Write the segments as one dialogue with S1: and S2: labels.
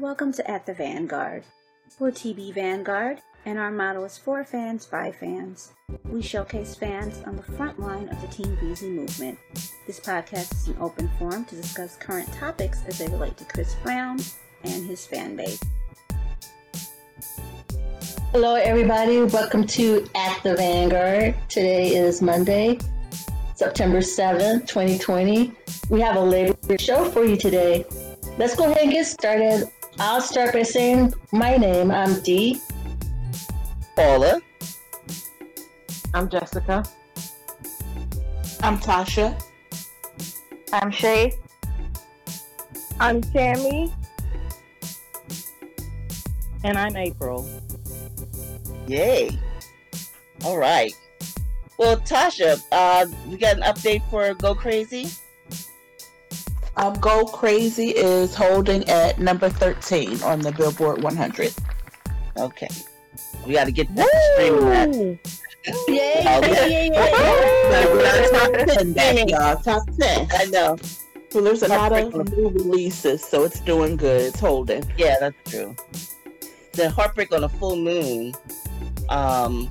S1: Welcome to At the Vanguard. We're TB Vanguard, and our motto is for fans by fans. We showcase fans on the front line of the Team VZ movement. This podcast is an open forum to discuss current topics as they relate to Chris Brown and his fan base.
S2: Hello, everybody. Welcome to At the Vanguard. Today is Monday, September 7th, 2020. We have a labor show for you today. Let's go ahead and get started. I'll start by saying my name. I'm Dee.
S3: Paula.
S4: I'm Jessica.
S5: I'm Tasha.
S6: I'm Shay.
S7: I'm Tammy.
S8: And I'm April.
S3: Yay. All right. Well, Tasha, uh, we got an update for Go Crazy?
S5: Um, Go Crazy is holding at number 13 on the Billboard 100.
S3: Okay. We got to get that stream that.
S2: Yay!
S5: top 10, that, y'all. Top 10.
S3: I know.
S5: So there's a lot of new releases, so it's doing good. It's holding.
S3: Yeah, that's true. The Heartbreak on a Full Moon um,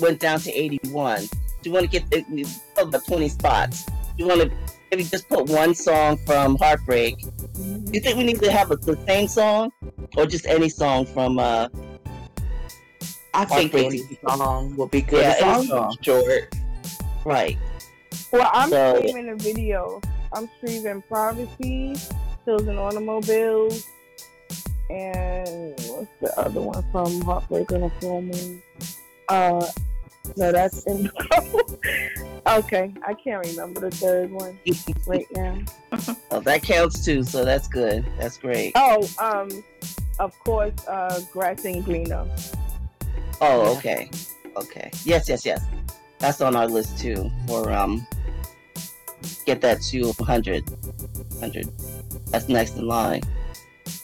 S3: went down to 81. Do you want to get the, about 20 spots? Do you want to maybe just put one song from Heartbreak? Do you think we need to have a, the same song or just any song from uh,
S5: I think
S3: Heartbreak?
S5: any song will be good.
S3: Yeah,
S5: as
S3: any
S5: long
S3: song.
S5: short.
S3: Right.
S7: Well, I'm
S3: So-
S7: streaming a video. I'm streaming Privacy, Pills and Automobiles, and what's the other one from Heartbreak on a Full Moon? Uh, no, that's in. okay, I can't remember the third one right now.
S3: Oh, that counts too, so that's good. That's great.
S7: Oh, um, of course, uh, Grass Ain't Greener.
S3: Oh, okay. Okay. Yes, yes, yes. That's on our list too for um get that to 100. 100. That's next in line.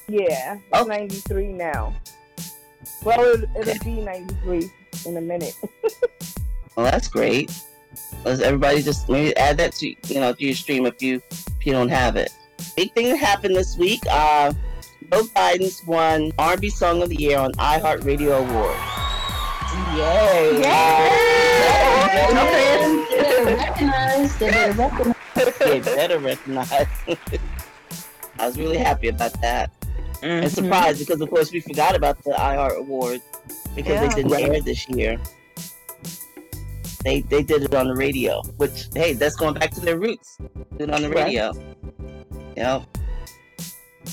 S7: Yeah,
S3: Oh.
S7: 93 now. Well, it, it'll be 93 in a minute.
S3: Well, that's great. Let's everybody just maybe add that to you know to your stream if you if you don't have it. Big thing that happened this week. Uh, No Guidance won R&B Song of the Year on iHeartRadio Awards.
S5: Yay!
S2: Recognized. They better recognize.
S3: they better recognize. I was really happy about that. And surprised because of course we forgot about the iHeart Awards because
S6: Yeah.
S3: they didn't air this year. They they did it on the radio, which hey, that's going back to their roots. Did it on the
S5: Right.
S3: radio. Yep.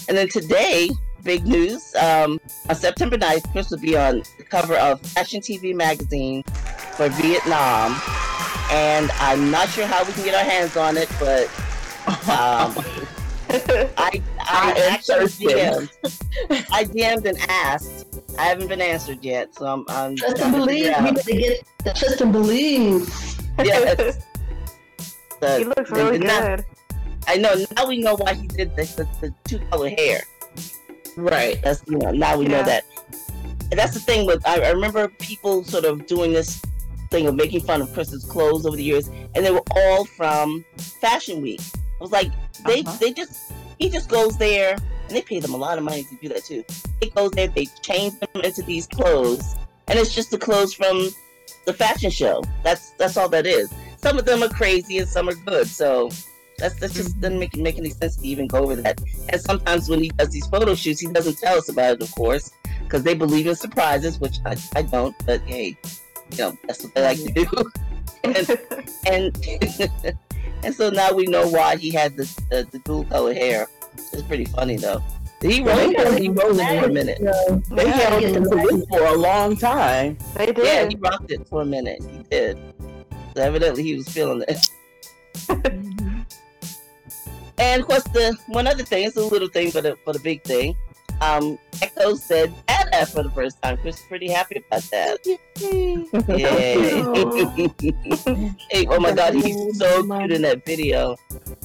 S3: And then today, big news. Um, on September 9th, Chris will be on the cover of Fashion TV magazine for Vietnam. And I'm not sure how we can get our hands on it, but um, I I,
S5: I am
S3: actually. DM'd. I DM'd and asked. I haven't been answered yet, so I'm I'm
S2: Trust
S3: trying
S2: and
S3: to
S2: believe.
S3: figure
S2: You
S3: out.
S2: better get the trust and believe.
S3: Yes. The-
S6: he looks really
S3: the- now-
S6: good.
S3: I know now we know why he did the, the, the two color hair.
S5: Right.
S3: That's you know now we know that. And that's the thing with I, I remember people sort of doing this thing of making fun of Chris's clothes over the years, and they were all from Fashion Week. I was like, they
S5: Uh-huh.
S3: they just he just goes there and they pay them a lot of money to do that too. He goes there, they change them into these clothes, and it's just the clothes from the fashion show. That's that's all that is. Some of them are crazy and some are good. So that's that just doesn't make make any sense to even go over that. And sometimes when he does these photo shoots, he doesn't tell us about it, of course, because they believe in surprises, which I, I don't. But hey, you know that's what they like to do. and and and so now we know why he had the the, the dual color hair. It's pretty funny though. He rolled it. He rolled it for a minute.
S5: They
S6: Yeah,
S5: held him to this for a long time.
S6: They did.
S3: Yeah, he rocked it for a minute. He did. So evidently, he was feeling it. and of course, the one other thing, it's a little thing, but a, but a big thing. Um, Aeko said "dada" for the first time. Chris is pretty happy about that. Yay! hey, oh my God, he's so cute in that video.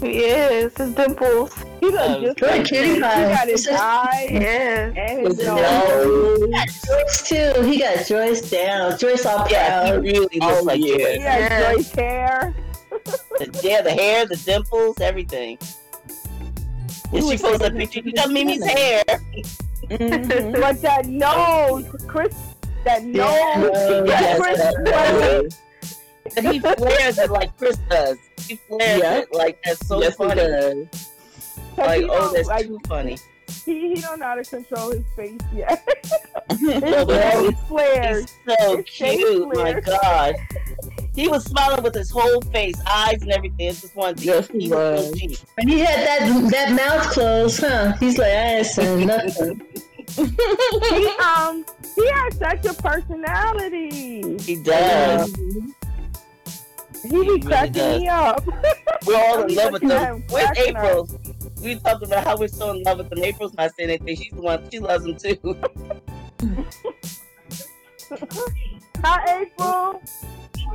S6: he is. His dimples.
S7: He looks
S3: Um,
S7: just
S2: Good
S7: like
S2: kitty
S7: he got his
S2: This is-
S7: eyes
S6: Yeah.
S7: and his
S5: His
S7: nose.
S5: nose.
S2: Joyce too. He got Joyce down. Joyce all
S3: Yeah, he
S2: proud.
S3: really looks
S5: Oh,
S3: like
S5: yeah.
S7: He
S3: Joyce.
S7: got
S6: Yeah.
S7: Joyce hair.
S3: The- Yeah, the hair, the dimples, everything. When she posted that picture, you got Mimi's hair.
S5: Mhm.
S7: But that nose, Chris, that nose,
S2: Yeah.
S3: Yes,
S7: Chris,
S3: that
S7: Chris,
S3: nose. And he flares it like Chris does. He flares
S5: Yeah.
S3: it like that's so
S5: Yes,
S3: funny. Like,
S7: he
S3: oh,
S7: don't-
S3: that's
S7: like,
S3: too funny.
S7: he, he don't know how to control his face yet.
S3: No, but
S7: His
S3: he's-
S7: face flares.
S3: He's so
S7: His
S3: cute. My. God. He was smiling with his whole face, eyes and everything. It's just one thing.
S5: Yes, he
S3: he was
S5: was.
S3: cheap.
S2: And he had that that mouth closed, huh? He's like, I ain't saying nothing.
S7: He um he has such a personality.
S3: He does.
S7: He be
S3: really
S7: cracking
S3: does.
S7: me up.
S3: We're all in love with
S7: just
S3: them.
S7: have
S3: Where's
S7: cracking up.
S3: April? We talked about how we're so in love with them. April's not saying anything. She's the one. She loves them too.
S7: Hi April.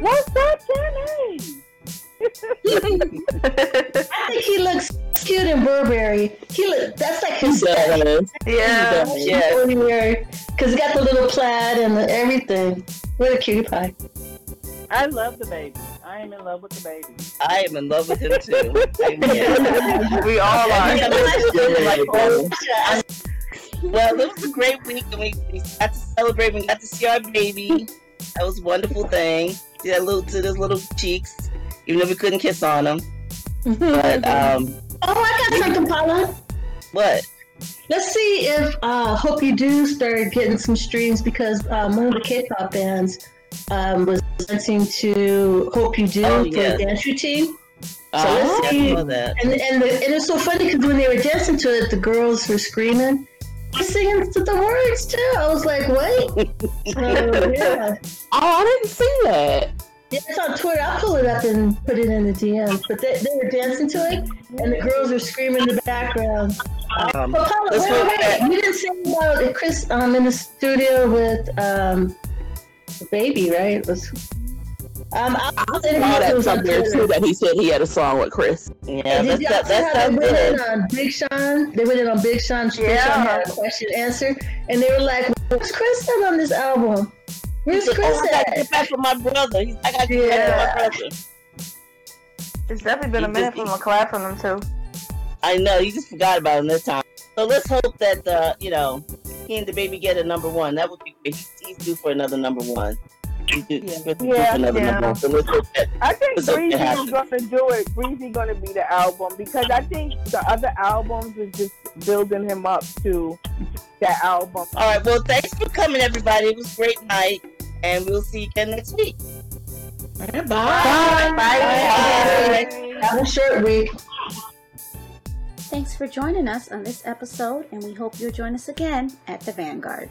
S7: What's up, Jenny?
S2: I think he looks cute in Burberry. He look that's like his
S5: Yes.
S6: Yeah.
S3: Yes.
S2: because he got the little plaid and the everything. What a cutie pie.
S8: I love the baby. I am in love with the baby.
S3: I am in love with him too.
S6: We all are.
S3: Like, oh, Well, it was a great week, and we, we got to celebrate. We got to see our baby. That was a wonderful thing. See that little to those little cheeks, even though we couldn't kiss on them. But um,
S2: Oh, I got something, Paula.
S3: what?
S2: Let's see if uh, Hope You Do started getting some streams because um, one of the K-pop bands um, was dancing to Hope You Do
S3: Oh,
S2: for
S3: yeah.
S2: a dance routine.
S3: Uh,
S2: let's
S3: I
S2: see.
S3: saw that.
S2: And and, the, and it's so funny because when they were dancing to it, the girls were screaming, singing to the words too. I was like, wait. So, yeah.
S5: Oh, I didn't see that.
S2: Yeah, it's on Twitter. I'll pull it up and put it in the DMs. But they, they were dancing to it, and the girls were screaming in the background.
S3: Um,
S2: Well, Paula,
S3: Let's
S2: wait, wait, you didn't say about Chris um, in the studio with um, the baby, right? It was, um, I,
S5: I
S2: was
S5: saw
S2: interviewed-
S5: that
S2: was on
S5: somewhere
S2: Twitter.
S5: too that he said he had a song with Chris.
S3: yeah,
S2: Did
S3: that's,
S2: y'all
S3: that,
S2: see
S3: that
S2: how they went in on Big Sean? They went in on Big Sean's Big
S6: Yeah.
S2: Sean had a question answer, and they were like, "Where's Chris at on this album? Where's
S3: said,
S2: Chris
S3: oh, I gotta
S2: at?"
S3: get back with my brother. He's, I gotta get
S2: Yeah.
S3: back with my brother.
S6: It's definitely been a
S3: He
S6: minute
S3: just-
S6: from a collab from them too.
S3: I know, you just forgot about him this time. So let's hope that, uh, you know, he and the baby get a number one. That would be great. He's, he's due for another number one. He's due, he's
S7: Yeah,
S3: another
S6: yeah.
S3: number. So let's hope that.
S7: I think
S3: It's okay,
S7: Breezy is gonna do it. Breezy gonna be the album because I think the other albums is just building him up to that album.
S3: All right, well, thanks for coming, everybody. It was a great night, and we'll see you again next week.
S5: Bye.
S6: Bye.
S3: Bye.
S2: Have a short week.
S1: Thanks for joining us on this episode, and we hope you'll join us again at the Vanguard.